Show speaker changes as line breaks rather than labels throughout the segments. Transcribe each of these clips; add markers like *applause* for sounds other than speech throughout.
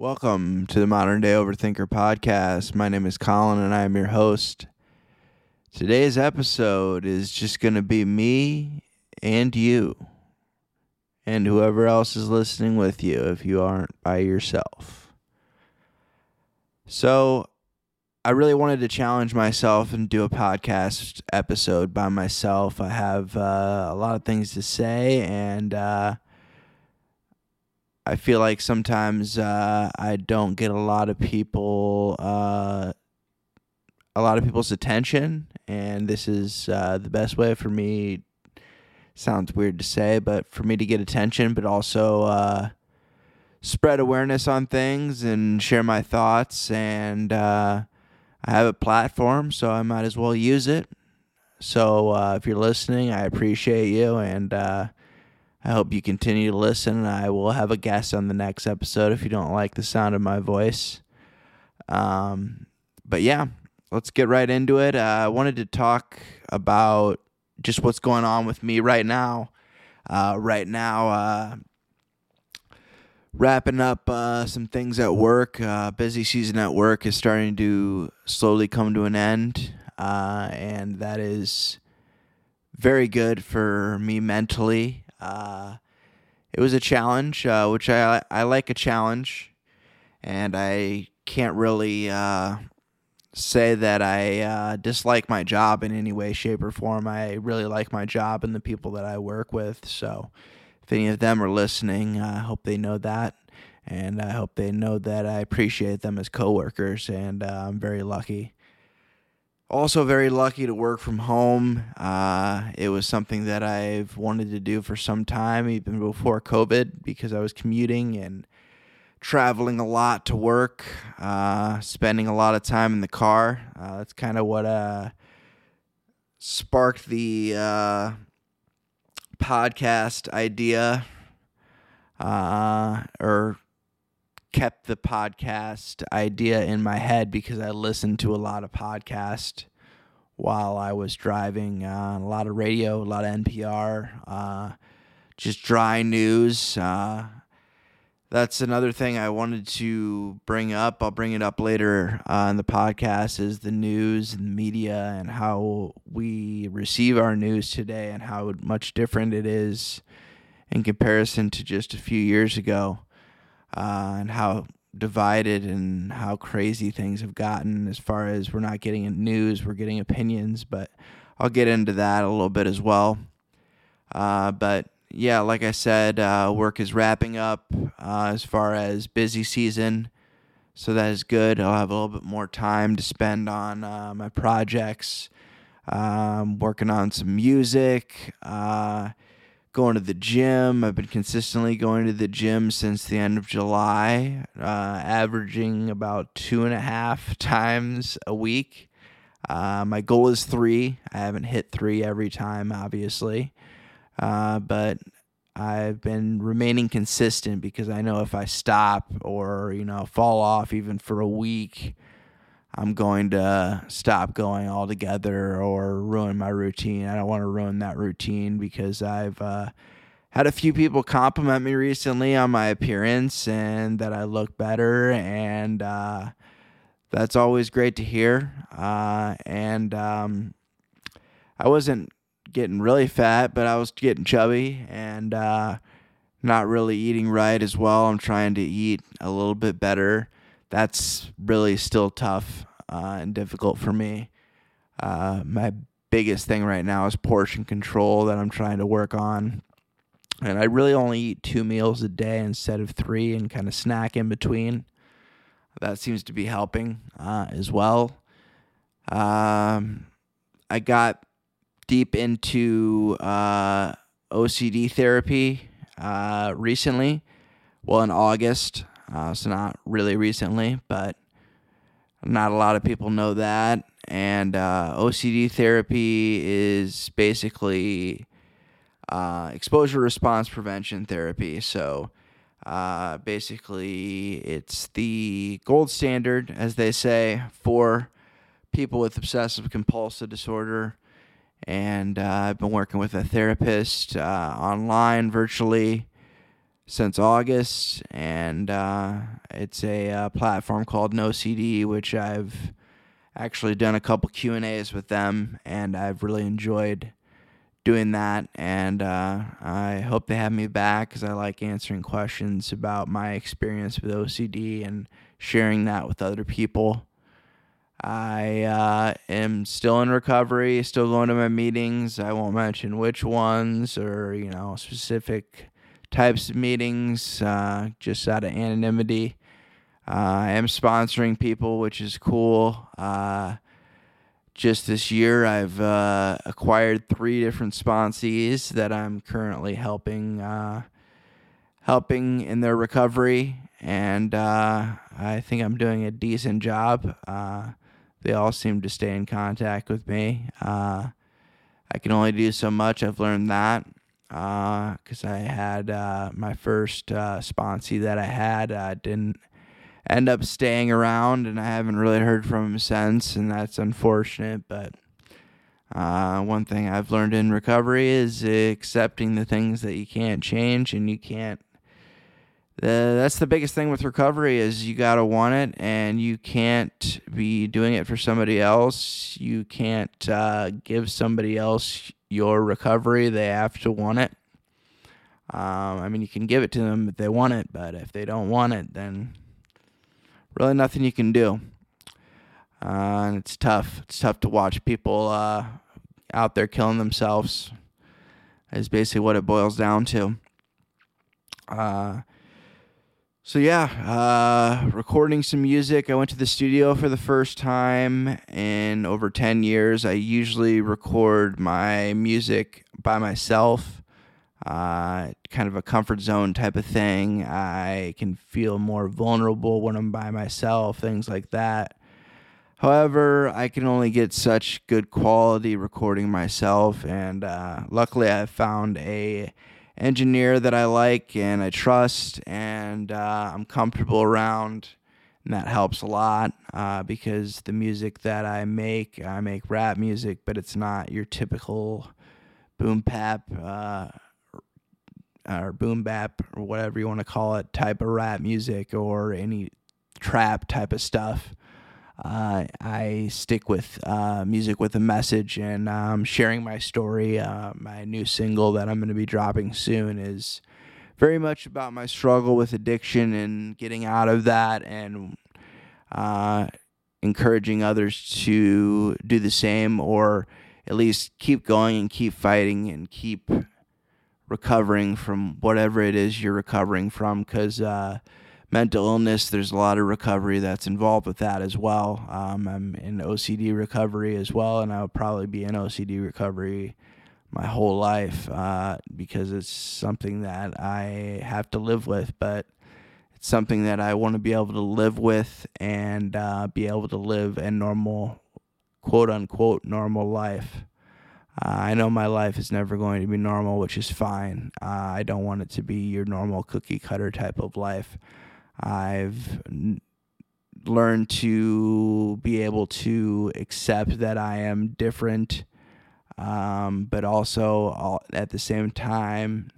Welcome to the Modern Day Overthinker podcast. My name is Collin and I am your host. Today's episode is just going to be me and you and whoever else is listening with you if you aren't by yourself. So, I really wanted to challenge myself and do a podcast episode by myself. I have uh, a lot of things to say and uh, I feel like sometimes uh, I don't get a lot of people, uh, a lot of people's attention, and this is uh, the best way for me. Sounds weird to say, but for me to get attention, but also uh, spread awareness on things and share my thoughts. And uh, I have a platform, so I might as well use it. So uh, if you're listening, I appreciate you, and I hope you continue to listen. And I will have a guest on the next episode if you don't like the sound of my voice. Um, but yeah, let's get right into it. Uh, I wanted to talk about just what's going on with me right now. Uh, right now, uh, wrapping up uh, some things at work. Uh, busy season at work is starting to slowly come to an end, uh, and that is very good for me mentally. Uh, it was a challenge, uh, which I I like a challenge, and I can't really uh, say that I uh, dislike my job in any way, shape, or form. I really like my job and the people that I work with. So, if any of them are listening, I hope they know that, and I hope they know that I appreciate them as coworkers, and uh, I'm very lucky also very lucky to work from home. Uh, it was something that I've wanted to do for some time, even before COVID, because I was commuting and traveling a lot to work, uh, spending a lot of time in the car. Uh, that's kind of what uh, sparked the uh, podcast idea, uh, or kept the podcast idea in my head because I listened to a lot of podcasts while I was driving, uh, a lot of radio, a lot of NPR, uh, just dry news. Uh, that's another thing I wanted to bring up. I'll bring it up later uh, in the podcast is the news and media and how we receive our news today and how much different it is in comparison to just a few years ago uh, and how divided and how crazy things have gotten as far as we're not getting news, we're getting opinions, but I'll get into that a little bit as well. Uh, but yeah, like I said, uh, work is wrapping up uh, as far as busy season. So that is good. I'll have a little bit more time to spend on uh, my projects, um, working on some music uh, going to the gym. I've been consistently going to the gym since the end of July, uh, averaging about two and a half *laughs* times a week. Uh, my goal is three. I haven't hit three every time, obviously, uh, but I've been remaining consistent because I know if I stop or you know fall off even for a week, I'm going to stop going altogether or ruin my routine. I don't want to ruin that routine because I've uh, had a few people compliment me recently on my appearance and that I look better, and uh, that's always great to hear. Uh, and um, I wasn't getting really fat, but I was getting chubby and uh, not really eating right as well. I'm trying to eat a little bit better that's really still tough uh, and difficult for me. Uh, my biggest thing right now is portion control that I'm trying to work on. And I really only eat two meals a day instead of three and kind of snack in between. That seems to be helping uh, as well. Um, I got deep into uh, OCD therapy uh, recently. Well, in August, uh, so not really recently, but not a lot of people know that. And uh, OCD therapy is basically uh, exposure response prevention therapy. So uh, basically, it's the gold standard, as they say, for people with obsessive compulsive disorder. And uh, I've been working with a therapist uh, online virtually since August, and uh, it's a uh, platform called NOCD, which I've actually done a couple Q and A's with them, and I've really enjoyed doing that. And uh, I hope they have me back because I like answering questions about my experience with OCD and sharing that with other people. I uh, am still in recovery, still going to my meetings. I won't mention which ones or you know specific types of meetings, uh, just out of anonymity. Uh, I am sponsoring people, which is cool. Uh, just this year, I've uh, acquired three different sponsees that I'm currently helping uh, helping in their recovery, and uh, I think I'm doing a decent job. Uh, they all seem to stay in contact with me. I can only do so much. I've learned that because I had uh, my first uh, sponsee that I had uh, didn't end up staying around, and I haven't really heard from him since, and that's unfortunate. But uh, one thing I've learned in recovery is accepting the things that you can't change, and you can't. The, that's the biggest thing with recovery is you gotta want it, and you can't be doing it for somebody else. You can't uh, give somebody else your recovery; they have to want it. Um, I mean, you can give it to them if they want it, but if they don't want it, then really nothing you can do. Uh, and it's tough. It's tough to watch people uh, out there killing themselves. Is basically what it boils down to. Uh, so yeah, uh, recording some music. I went to the studio for the first time in over ten years. I usually record my music by myself uh, kind of a comfort zone type of thing. I can feel more vulnerable when I'm by myself, things like that. However, I can only get such good quality recording myself, and uh, luckily, I found a engineer that I like and I trust, and uh, I'm comfortable around, and that helps a lot uh, because the music that I make, I make rap music, but it's not your typical boom bap uh, or boom bap or whatever you want to call it type of rap music or any trap type of stuff. Uh, I stick with uh, music with a message and um, sharing my story. Uh, my new single that I'm going to be dropping soon is very much about my struggle with addiction and getting out of that and uh, encouraging others to do the same or at least keep going and keep fighting and keep recovering from whatever it is you're recovering from because uh, mental illness there's a lot of recovery that's involved with that as well um, i'm in ocd recovery as well and i'll probably be in ocd recovery my whole life uh, because it's something that i have to live with but it's something that i want to be able to live with and uh, be able to live a normal quote unquote normal life uh, I know my life is never going to be normal, which is fine. Uh, I don't want it to be your normal cookie cutter type of life. I've learned to be able to accept that I am different, um, but also at the same time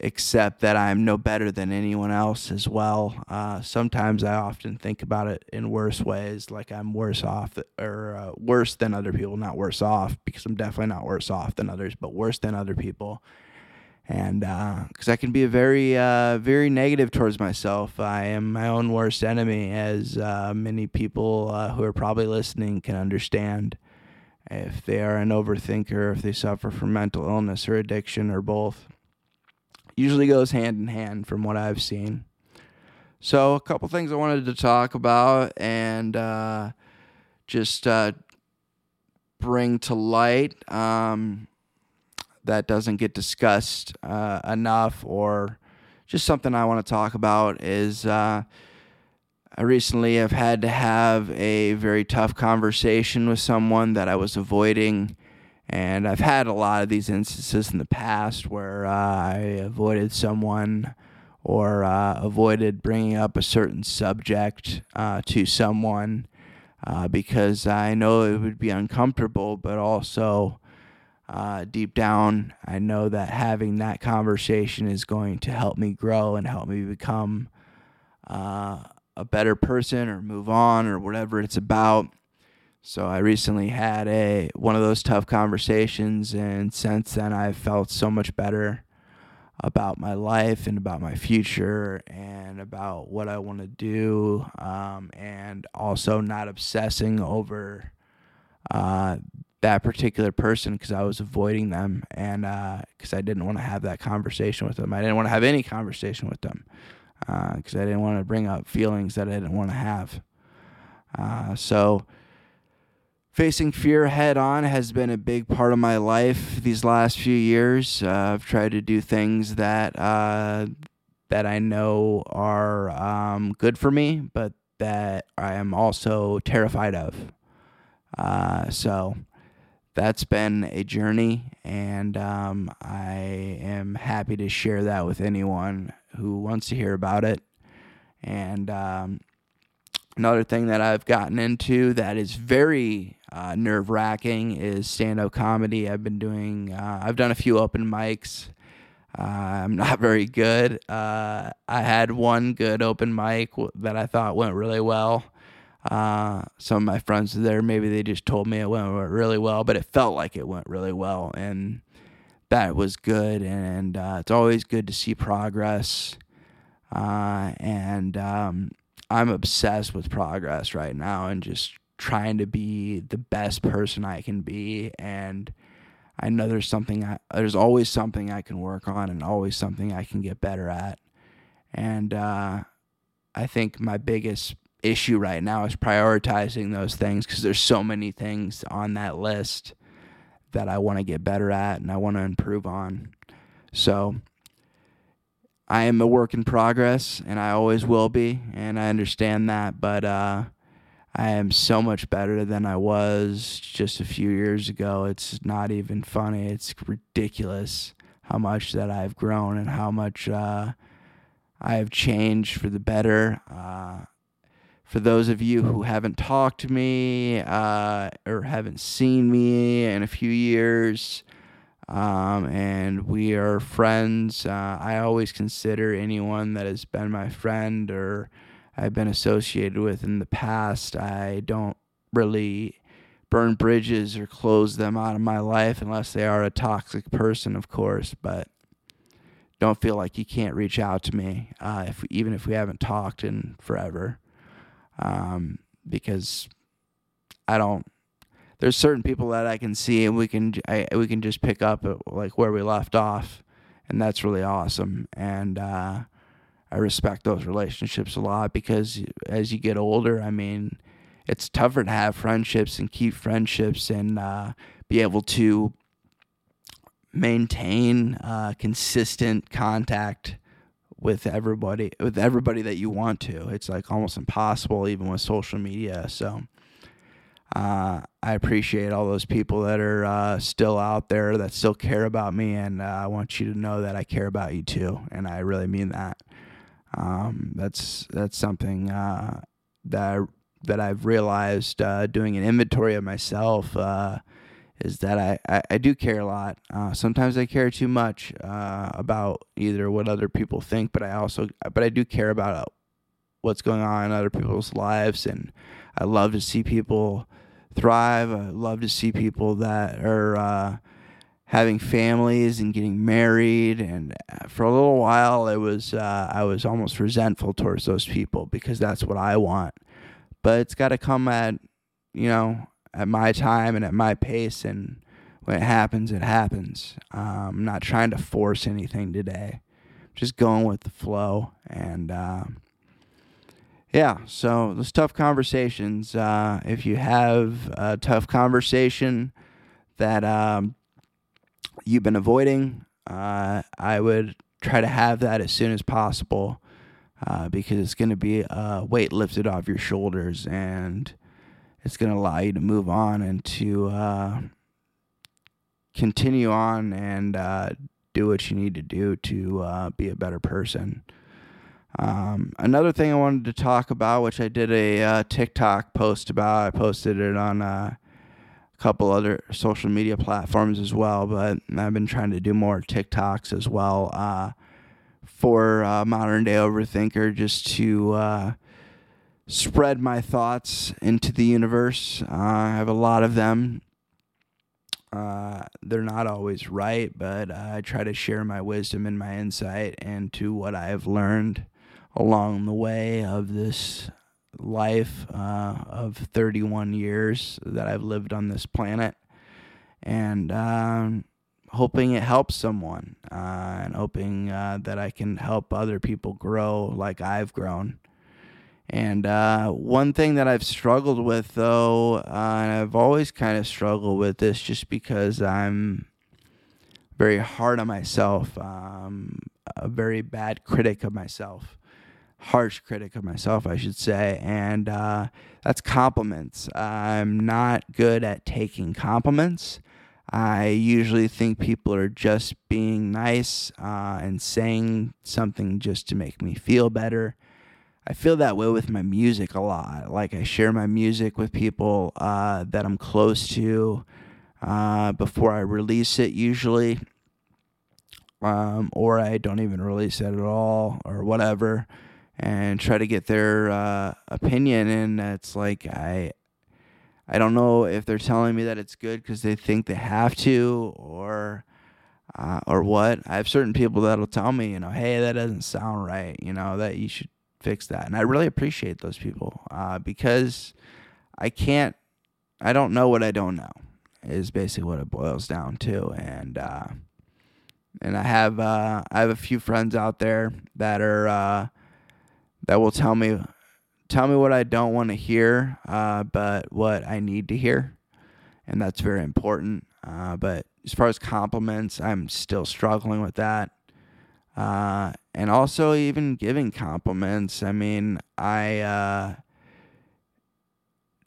accept that I'm no better than anyone else as well. Uh, sometimes I often think about it in worse ways, like I'm worse off or uh, worse than other people, not worse off, because I'm definitely not worse off than others, but worse than other people. And because uh, I can be a very, uh, very negative towards myself, I am my own worst enemy, as uh, many people uh, who are probably listening can understand. If they are an overthinker, if they suffer from mental illness or addiction or both usually goes hand in hand from what I've seen. So, a couple things I wanted to talk about and uh, just uh, bring to light um, that doesn't get discussed uh, enough, or just something I want to talk about is uh, I recently have had to have a very tough conversation with someone that I was avoiding and I've had a lot of these instances in the past where uh, I avoided someone or uh, avoided bringing up a certain subject uh, to someone uh, because I know it would be uncomfortable, but also uh, deep down, I know that having that conversation is going to help me grow and help me become uh, a better person or move on or whatever it's about. So I recently had a one of those tough conversations, and since then I've felt so much better about my life and about my future and about what I want to do, um, and also not obsessing over uh, that particular person because I was avoiding them and because uh, I didn't want to have that conversation with them. I didn't want to have any conversation with them because uh, I didn't want to bring up feelings that I didn't want to have. Uh, so facing fear head on has been a big part of my life these last few years. Uh, I've tried to do things that uh, that I know are um, good for me, but that I am also terrified of. Uh, so that's been a journey, and um, I am happy to share that with anyone who wants to hear about it. And um, Another thing that I've gotten into that is very uh, nerve wracking is stand up comedy. I've been doing, uh, I've done a few open mics. Uh, I'm *laughs* not very good. Uh, I had one good open mic that I thought went really well. Uh, some of my friends there, maybe they just told me it went really well, but it felt like it went really well. And that was good. And uh, it's always good to see progress. and, um, I'm obsessed with progress right now and just trying to be the best person I can be and I know there's something I, there's always something I can work on and always something I can get better at. And uh, I think my biggest issue right now is prioritizing those things because there's so many things on that list that I want to get better at and I want to improve on. So I am a work in progress, and I always will be, and I understand that. But uh, I am so much better than I was just a few years ago. It's not even funny. It's ridiculous how much that I've grown and how much uh, I have changed for the better. Uh, for those of you who haven't talked to me uh, or haven't seen me in a few years, um, and we are friends. Uh, I always consider anyone that has been my friend or I've been associated with in the past. I don't really burn bridges or close them out of my life unless they are a toxic person, of course. But don't feel like you can't reach out to me uh, if even if we haven't talked in forever, um, because I don't there's certain people that I can see and we can I, we can just pick up at, like where we left off, and that's really awesome. And uh, I respect those relationships a lot because as you get older, I mean, it's tougher to have friendships and keep friendships and uh, be able to maintain uh, consistent contact with everybody with everybody that you want to. It's like almost impossible even with social media. So uh, I appreciate all those people that are uh, still out there that still care about me, and uh, I want you to know that I care about you too, and I really mean that. Um, that's that's something uh, that I, that I've realized uh, doing an inventory of myself uh, is that I, I, I, do care a lot. sometimes I care too much about either what other people think, but I also but I do care about what's going on in other people's lives, and I love to see people thrive. I love to see people that are uh, having families and getting married. And uh, for a little while, it was uh, I was almost resentful towards those people because that's what I want. But it's got to come at you know at my time and at my pace. And when it happens, it happens. Um, I'm not trying to force anything today. just going with the flow and. Uh, yeah, so those tough conversations. Uh, if you have a tough conversation that um, you've been avoiding, uh, I would try to have that as soon as possible uh, because it's going to be a weight lifted off your shoulders and it's going to allow you to move on and to uh, continue on and uh, do what you need to do to uh, be a better person. Um, another thing I wanted to talk about, which I did a uh, TikTok post about, I posted it on uh, a couple other social media platforms as well, but I've been trying to do more TikToks as well uh, for Modern Day Overthinker just to spread my thoughts into the universe. Uh, I have a lot of them. Uh, they're not always right, but I try to share my wisdom and my insight into what I have learned along the way of this life uh, of 31 years that I've lived on this planet, and um, hoping it helps someone, uh, and hoping uh, that I can help other people grow like I've grown. And uh, one thing that I've struggled with, though, uh, and I've always kind of struggled with this just because I'm very hard on myself, um, a very bad critic of myself harsh critic of myself, I should say, and uh, that's compliments. I'm not good at taking compliments. I usually think people are just being nice uh, and saying something just to make me feel better. I feel that way with my music a lot. Like I share my music with people uh, that I'm close to uh, before I release it, usually, um, or I don't even release it at all, or whatever and try to get their uh, opinion. And it's like I, I don't know if they're telling me that it's good because they think they have to, or, uh, or what. I have certain people that'll tell me, you know, hey, that doesn't sound right. You know that you should fix that, and I really appreciate those people uh, because I can't, I don't know what I don't know. Is basically what it boils down to, and uh, and I have uh, I have a few friends out there that are uh, that will tell me tell me what I don't want to hear, uh, but what I need to hear, and that's very important. Uh, but as far as compliments, I'm still struggling with that. Uh, and also even giving compliments. I mean, I uh,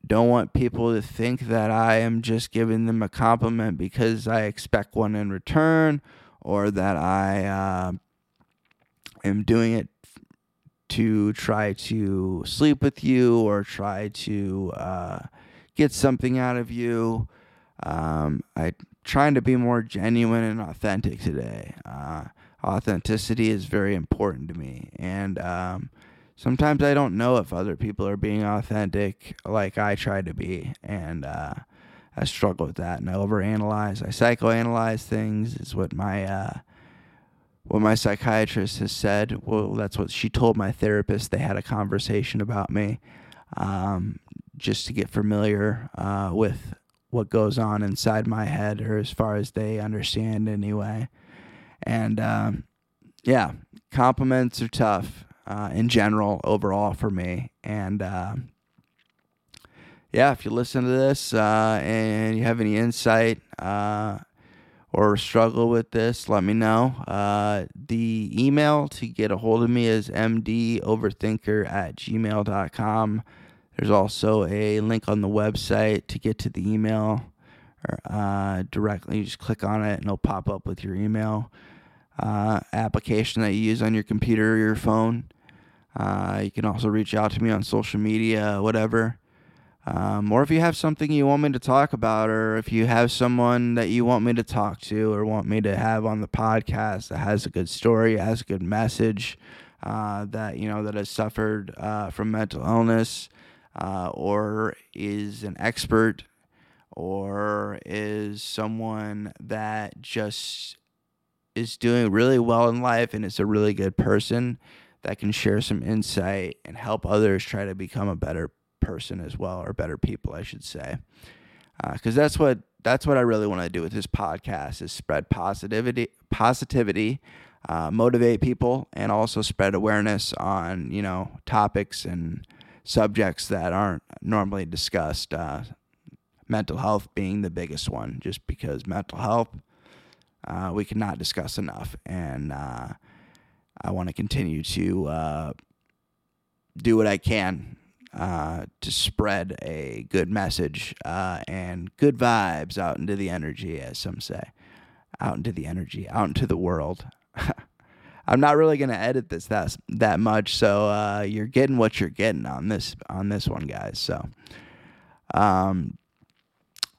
don't want people to think that I am just giving them a compliment because I expect one in return, or that I uh, am doing it to try to sleep with you or try to uh, get something out of you. Um, I trying to be more genuine and authentic today. Uh, authenticity is very important to me, and um, sometimes I don't know if other people are being authentic like I try to be, and uh, I struggle with that. And I overanalyze, I psychoanalyze things. Is what my uh, what my psychiatrist has said. Well, that's what she told my therapist. They had a conversation about me um, just to get familiar uh, with what goes on inside my head, or as far as they understand anyway. And um, yeah, compliments are tough uh, in general, overall for me. And uh, yeah, if you listen to this uh, and you have any insight, uh, or struggle with this, let me know. Uh, the email to get a hold of me is mdoverthinker at gmail.com. There's also a link on the website to get to the email uh, directly. You just click on it and it'll pop up with your email uh, application that you use on your computer or your phone. Uh, you can also reach out to me on social media, whatever. Um, or if you have something you want me to talk about, or if you have someone that you want me to talk to or want me to have on the podcast that has a good story, has a good message, uh, that you know that has suffered uh, from mental illness, uh, or is an expert, or is someone that just is doing really well in life and is a really good person that can share some insight and help others try to become a better person as well, or better people, I should say, because uh, that's what that's what I really want to do with this podcast is spread positivity, positivity, uh, motivate people, and also spread awareness on you know topics and subjects that aren't normally discussed. Uh, mental health being the biggest one, just because mental health uh, we cannot discuss enough, and uh, I want to continue to uh, do what I can uh, to spread a good message uh, and good vibes out into the energy, as some say, out into the energy, out into the world. *laughs* I'm not really gonna edit this that that much, so uh, you're getting what you're getting on this on this one, guys. So, um,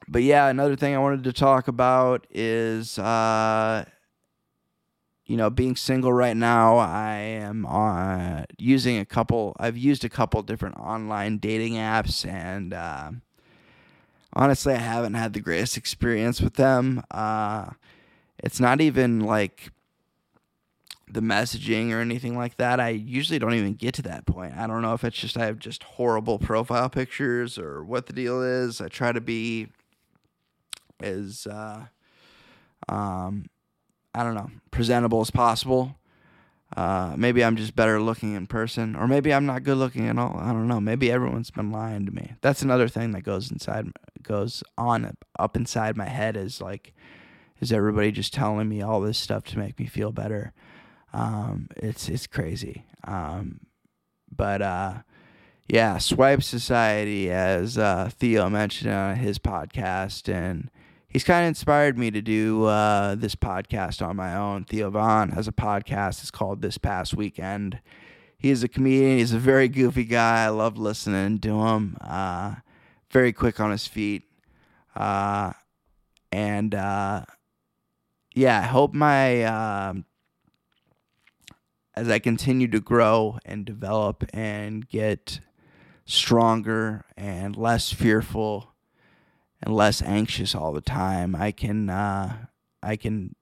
but yeah, another thing I wanted to talk about is, uh, you know, being single right now. I am uh, using a couple. I've used a couple different online dating apps, and uh, honestly, I haven't had the greatest experience with them. Uh, it's not even like the messaging or anything like that. I usually don't even get to that point. I don't know if it's just I have just horrible profile pictures or what the deal is. I try to be as uh, um, I don't know, presentable as possible. Uh, maybe I'm just better looking in person, or maybe I'm not good looking at all. I don't know. Maybe everyone's been lying to me. That's another thing that goes inside, goes on up inside my head is like, is everybody just telling me all this stuff to make me feel better? Um, it's it's crazy. Um, but uh, yeah, Swipe Society, as uh, Theo mentioned on his podcast, and he's kind of inspired me to do uh, this podcast on my own. Theo Von has a podcast. It's called This Past Weekend. He's a comedian. He's a very goofy guy. I love listening to him. Uh, very quick on his feet. Uh, and uh, yeah, I hope my um, as I continue to grow and develop and get stronger and less fearful and less anxious all the time, I can uh, I can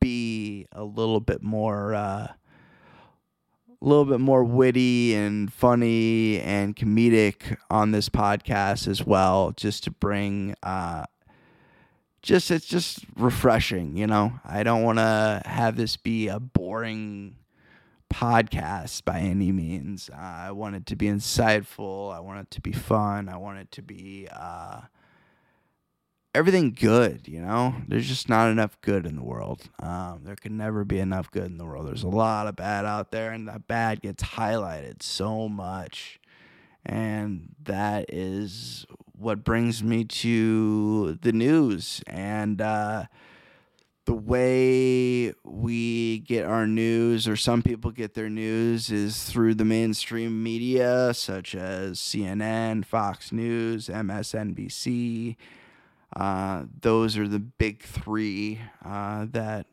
be a little bit more uh, a little bit more witty and funny and comedic on this podcast as well, just to bring uh, just it's just refreshing, you know. I don't want to have this be a boring podcast by any means. Uh, I want it to be insightful. I want it to be fun. I want it to be uh, everything good. You know, there's just not enough good in the world. Um, there can never be enough good in the world. There's a lot of bad out there, and that bad gets highlighted so much. And that is what brings me to the news and. Uh, the way we get our news, or some people get their news, is through the mainstream media such as CNN, Fox News, MSNBC. Uh, those are the big three uh, that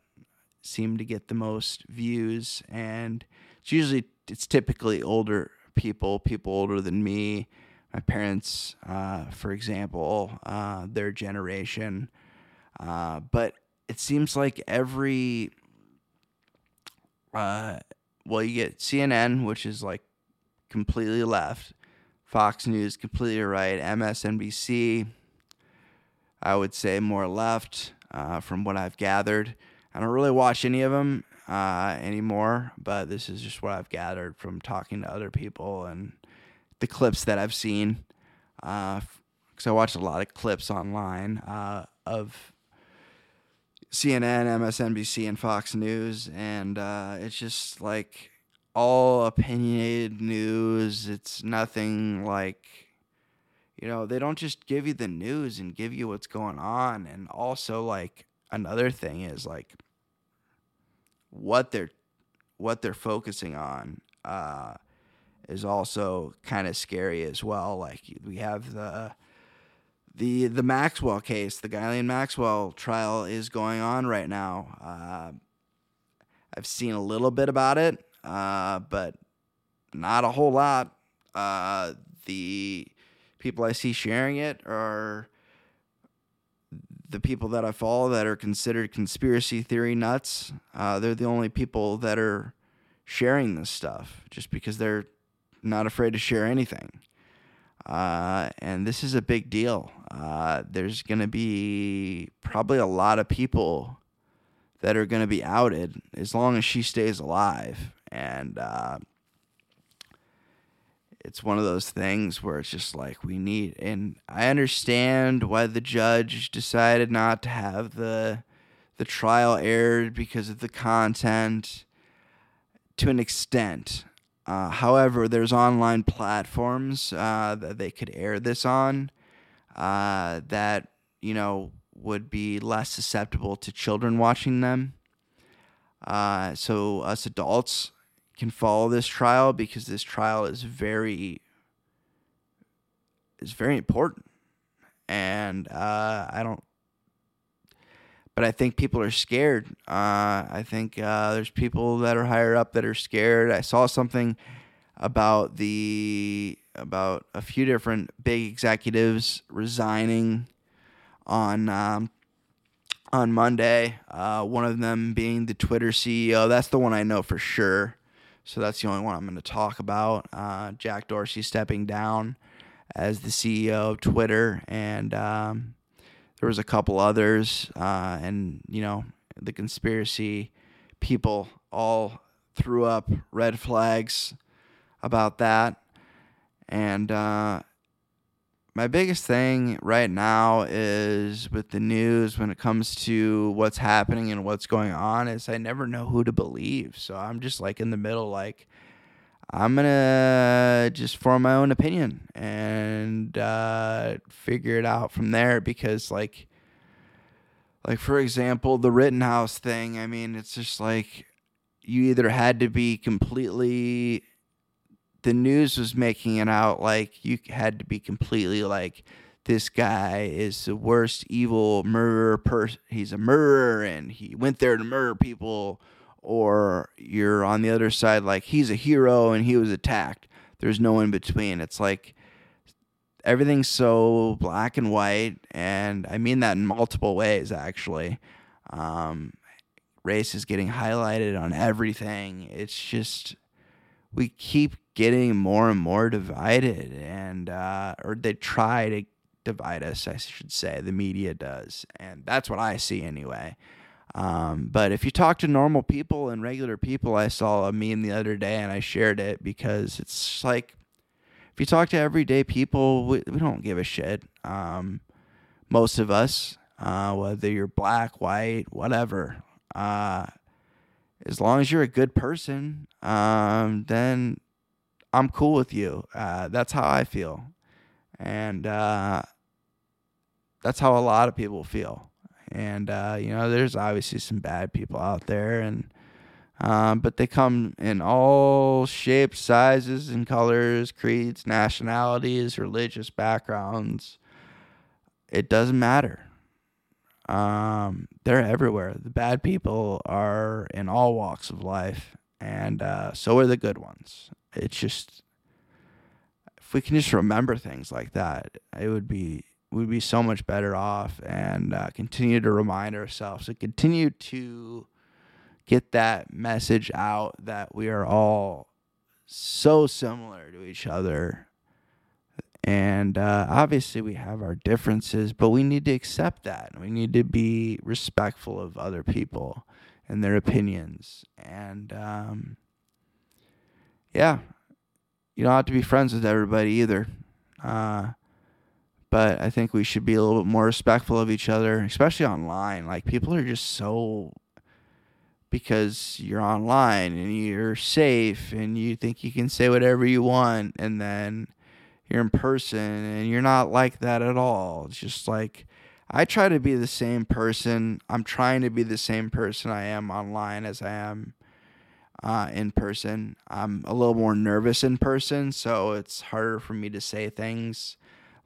seem to get the most views, and it's usually it's typically older people, people older than me. My parents, uh, for example, uh, their generation. Uh, but it seems like every well you get CNN which is like completely left Fox News completely right MSNBC I would say more left uh, from what I've gathered I don't really watch any of them uh, anymore but this is just what I've gathered from talking to other people and the clips that I've seen because uh, I watched a lot of clips online uh, of CNN, MSNBC, and Fox News, and uh, it's just like all opinionated news. It's nothing like, you know, they don't just give you the news and give you what's going on. And also, like another thing is like what they're what they're focusing on uh, is also kind of scary as well. Like we have the the the Maxwell case, the Ghislaine Maxwell trial is going on right now. Uh, I've seen a little bit about it, uh, but not a whole lot. Uh, the people I see sharing it are the people that I follow that are considered conspiracy theory nuts. Uh, they're the only people that are sharing this stuff just because they're not afraid to share anything. Uh, and this is a big deal. Uh, there's going to be probably a lot of people that are going to be outed as long as she stays alive. And uh, it's one of those things where it's just like we need. And I understand why the judge decided not to have the the trial aired because of the content to an extent. Uh, however, there's online platforms uh, that they could air this on uh, that you know would be less susceptible to children watching them. Uh, so us adults can follow this trial because this trial is very is very important, and uh, I don't. But I think people are scared. Uh, I think uh, there's people that are higher up that are scared. I saw something about the about a few different big executives resigning on um, on Monday. Uh, one of them being the Twitter CEO. That's the one I know for sure. So that's the only one I'm going to talk about. Uh, Jack Dorsey stepping down as the CEO of Twitter, and um, there was a couple others, uh, and you know the conspiracy people all threw up red flags about that, and uh, my biggest thing right now is with the news when it comes to what's happening and what's going on is I never know who to believe. So I'm just like in the middle, like I'm gonna just form my own opinion and uh, figure it out from there because like like for example the Rittenhouse thing. I mean, it's just like you either had to be completely the news was making it out like you had to be completely like this guy is the worst evil murderer person he's a murderer and he went there to murder people or you're on the other side like he's a hero and he was attacked. There's no in between. It's like everything's so black and white and i mean that in multiple ways actually. Um, race is getting highlighted on everything. It's just we keep getting more and more divided, and uh, or they try to divide us, I should say. The media does, and that's what I see anyway. Um, but if you talk to normal people and regular people, I saw a meme the other day and I shared it because it's like if you talk to everyday people, we, we don't give a shit. Um, most of us, uh, whether you're black, white, whatever, uh, as long as you're a good person, um, then I'm cool with you. Uh, that's how I feel. And uh, that's how a lot of people feel. And, uh, you know, there's obviously some bad people out there. And, um, but they come in all shapes, sizes, and colors, creeds, nationalities, religious backgrounds. It doesn't matter. Um, they're everywhere. The bad people are in all walks of life, and uh, so are the good ones. It's just if we can just remember things like that, it would be we'd be so much better off, and uh, continue to remind ourselves and continue to get that message out that we are all so similar to each other and uh, obviously, we have our differences, but we need to accept that. We need to be respectful of other people and their opinions. And um, yeah, you don't have to be friends with everybody either. Uh, but I think we should be a little bit more respectful of each other, especially online. Like, people are just so because you're online and you're safe and you think you can say whatever you want and then you're in person and you're not like that at all. It's just like I try to be the same person. I'm trying to be the same person I am online as I am uh, in person. I'm a little more nervous in person, so it's harder for me to say things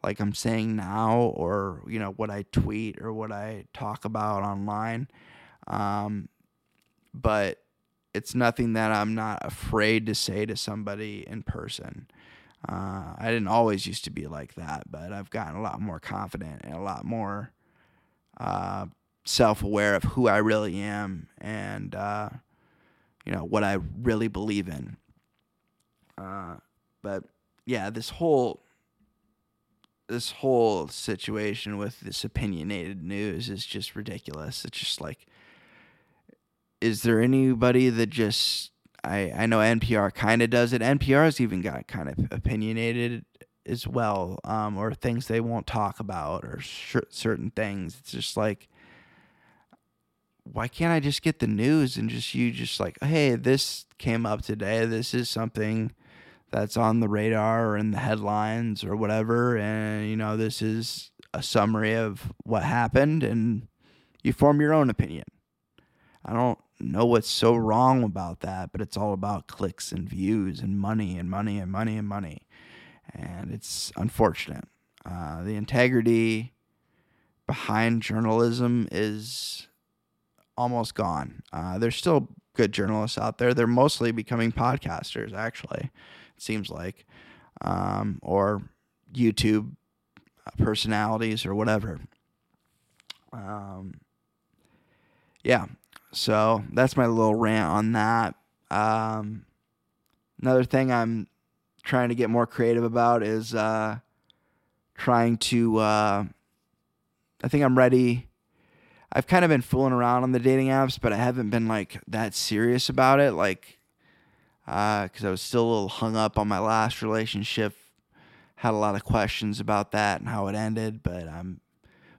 like I'm saying now or, you know, what I tweet or what I talk about online. Um, but it's nothing that I'm not afraid to say to somebody in person. Uh, I didn't always used to be like that, but I've gotten a lot more confident and a lot more uh, self aware of who I really am and uh, you know what I really believe in. Uh, but yeah, this whole this whole situation with this opinionated news is just ridiculous. It's just like, is there anybody that just I, I know NPR kind of does it. NPR's even got kind of opinionated as well, um, or things they won't talk about, or sh- certain things. It's just like, why can't I just get the news and just you just like, hey, this came up today. This is something that's on the radar or in the headlines or whatever, and you know, this is a summary of what happened, and you form your own opinion. I don't know what's so wrong about that, but it's all about clicks and views and money and money and money and money. And it's unfortunate. Uh, the integrity behind journalism is almost gone. Uh, there's still good journalists out there. They're mostly becoming podcasters, actually, it seems like, um, or YouTube personalities or whatever. Um, yeah, so that's my little rant on that. Um, another thing I'm trying to get more creative about is uh, trying to. Uh, I think I'm ready. I've kind of been fooling around on the dating apps, but I haven't been like that serious about it. Like, because uh, I was still a little hung up on my last relationship. Had a lot of questions about that and how it ended, but I'm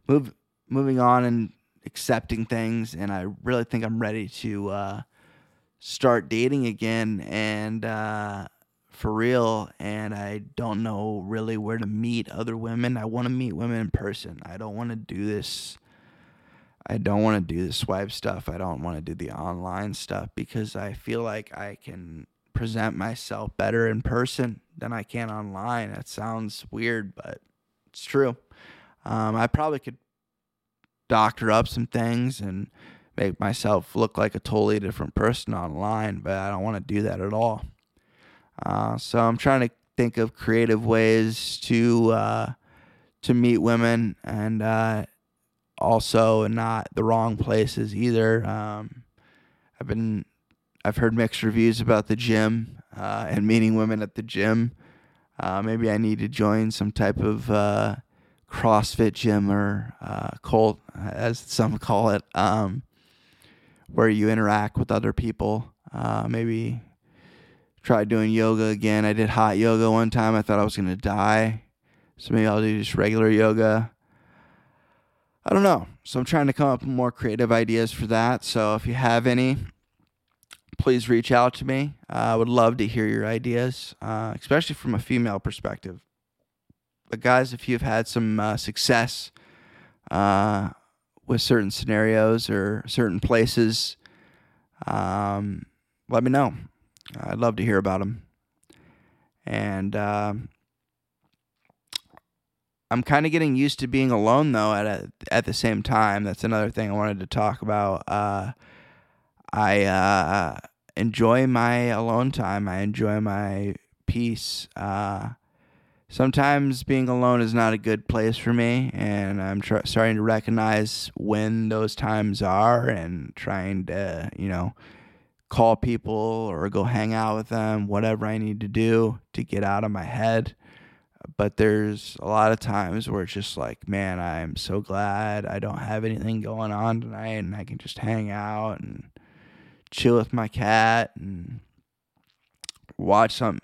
move moving on and accepting things, and I really think I'm ready to uh, start dating again and uh, for real. And I don't know really where to meet other women. I want to meet women in person. I don't want to do this. I don't want to do the swipe stuff. I don't want to do the online stuff because I feel like I can present myself better in person than I can online. That sounds weird, but it's true. Um, I probably could doctor up some things and make myself look like a totally different person online, but I don't want to do that at all. Uh, so I'm trying to think of creative ways to uh, to meet women and uh, also not the wrong places either. Um, I've been I've heard mixed reviews about the gym uh, and meeting women at the gym. Uh, maybe I need to join some type of uh, CrossFit gym or uh, cult, as some call it, um, where you interact with other people. Maybe try doing yoga again. I did hot yoga one time. I thought I was going to die. So maybe I'll do just regular yoga. I don't know. So I'm trying to come up with more creative ideas for that. So if you have any, please reach out to me. Uh, I would love to hear your ideas, uh, especially from a female perspective. But guys, if you've had some uh, success uh, with certain scenarios or certain places, um, let me know. I'd love to hear about them. And uh, I'm kind of getting used to being alone though. At a, at the same time, that's another thing I wanted to talk about. Uh, I uh, enjoy my alone time. I enjoy my peace. Uh, sometimes being alone is not a good place for me, and I'm tr- starting to recognize when those times are and trying to, you know, call people or go hang out with them, whatever I need to do to get out of my head. But there's a lot of times where it's just like, man, I'm so glad I don't have anything going on tonight and I can just hang out and chill with my cat and watch some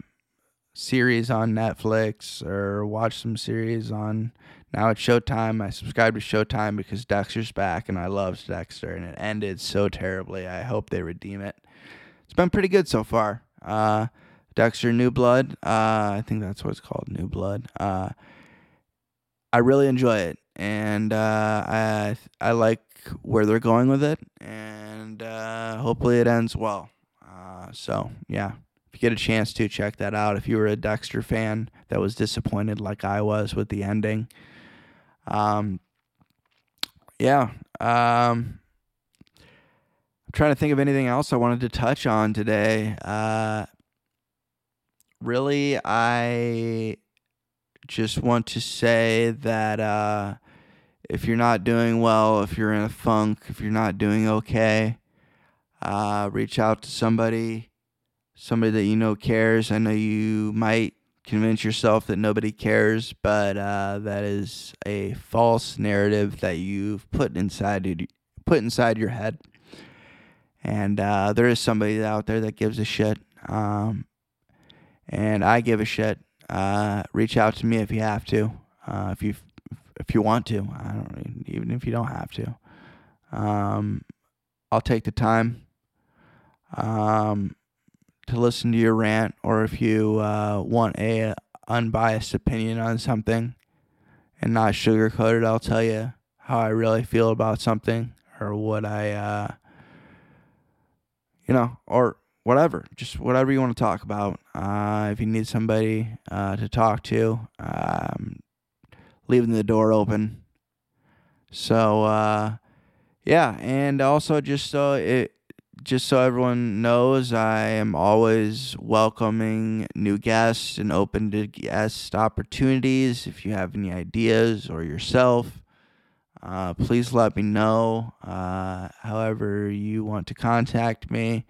series on Netflix or watch some series on now it's Showtime. I subscribed to Showtime because Dexter's back and I loved Dexter and it ended so terribly. I hope they redeem it. It's been pretty good so far. Uh, Dexter New Blood. Uh, I think that's what it's called, New Blood. Uh, I really enjoy it, and uh, I I like where they're going with it, and uh, hopefully it ends well. Uh, so yeah, if you get a chance to check that out, if you were a Dexter fan that was disappointed like I was with the ending, um, yeah, um, trying to think of anything else I wanted to touch on today. Uh, really, I just want to say that uh, if you're not doing well, if you're in a funk, if you're not doing okay, uh, reach out to somebody, somebody that you know cares. I know you might convince yourself that nobody cares, but uh, that is a false narrative that you've put inside put inside your head. And uh, there is somebody out there that gives a shit. Um, and I give a shit. Uh, reach out to me if you have to. Uh, if you if you want to. I don't even if you don't have to. Um, I'll take the time um, to listen to your rant, or if you uh, want a unbiased opinion on something and not sugarcoated, I'll tell you how I really feel about something or what I, uh, you know, or whatever, just whatever you want to talk about. Uh, if you need somebody uh, to talk to, um, leaving the door open. So uh, yeah, and also just so it just so everyone knows, I am always welcoming new guests and open to guest opportunities. If you have any ideas or yourself, uh, please let me know. Uh, however, you want to contact me,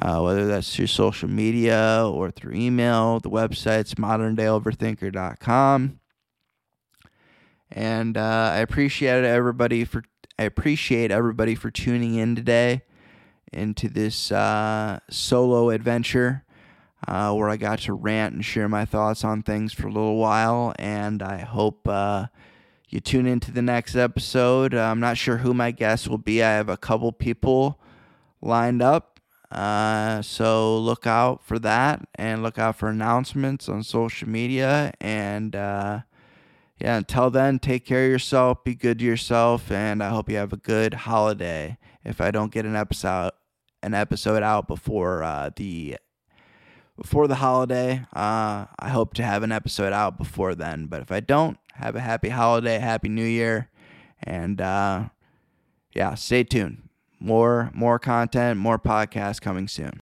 uh, whether that's through social media or through email. The website's moderndayoverthinker.com. And uh, I appreciate everybody for I appreciate everybody for tuning in today into this uh, solo adventure uh, where I got to rant and share my thoughts on things for a little while. And I hope uh, you tune into the next episode. I'm not sure who my guest will be. I have a couple people lined up. Uh, so look out for that and look out for announcements on social media. And uh, yeah, until then, take care of yourself, be good to yourself, and I hope you have a good holiday. If I don't get an episode an episode out before uh, the before the holiday. Uh, I hope to have an episode out before then. But if I don't, have a happy holiday, happy New Year, and uh, yeah, stay tuned. More more content, more podcasts coming soon.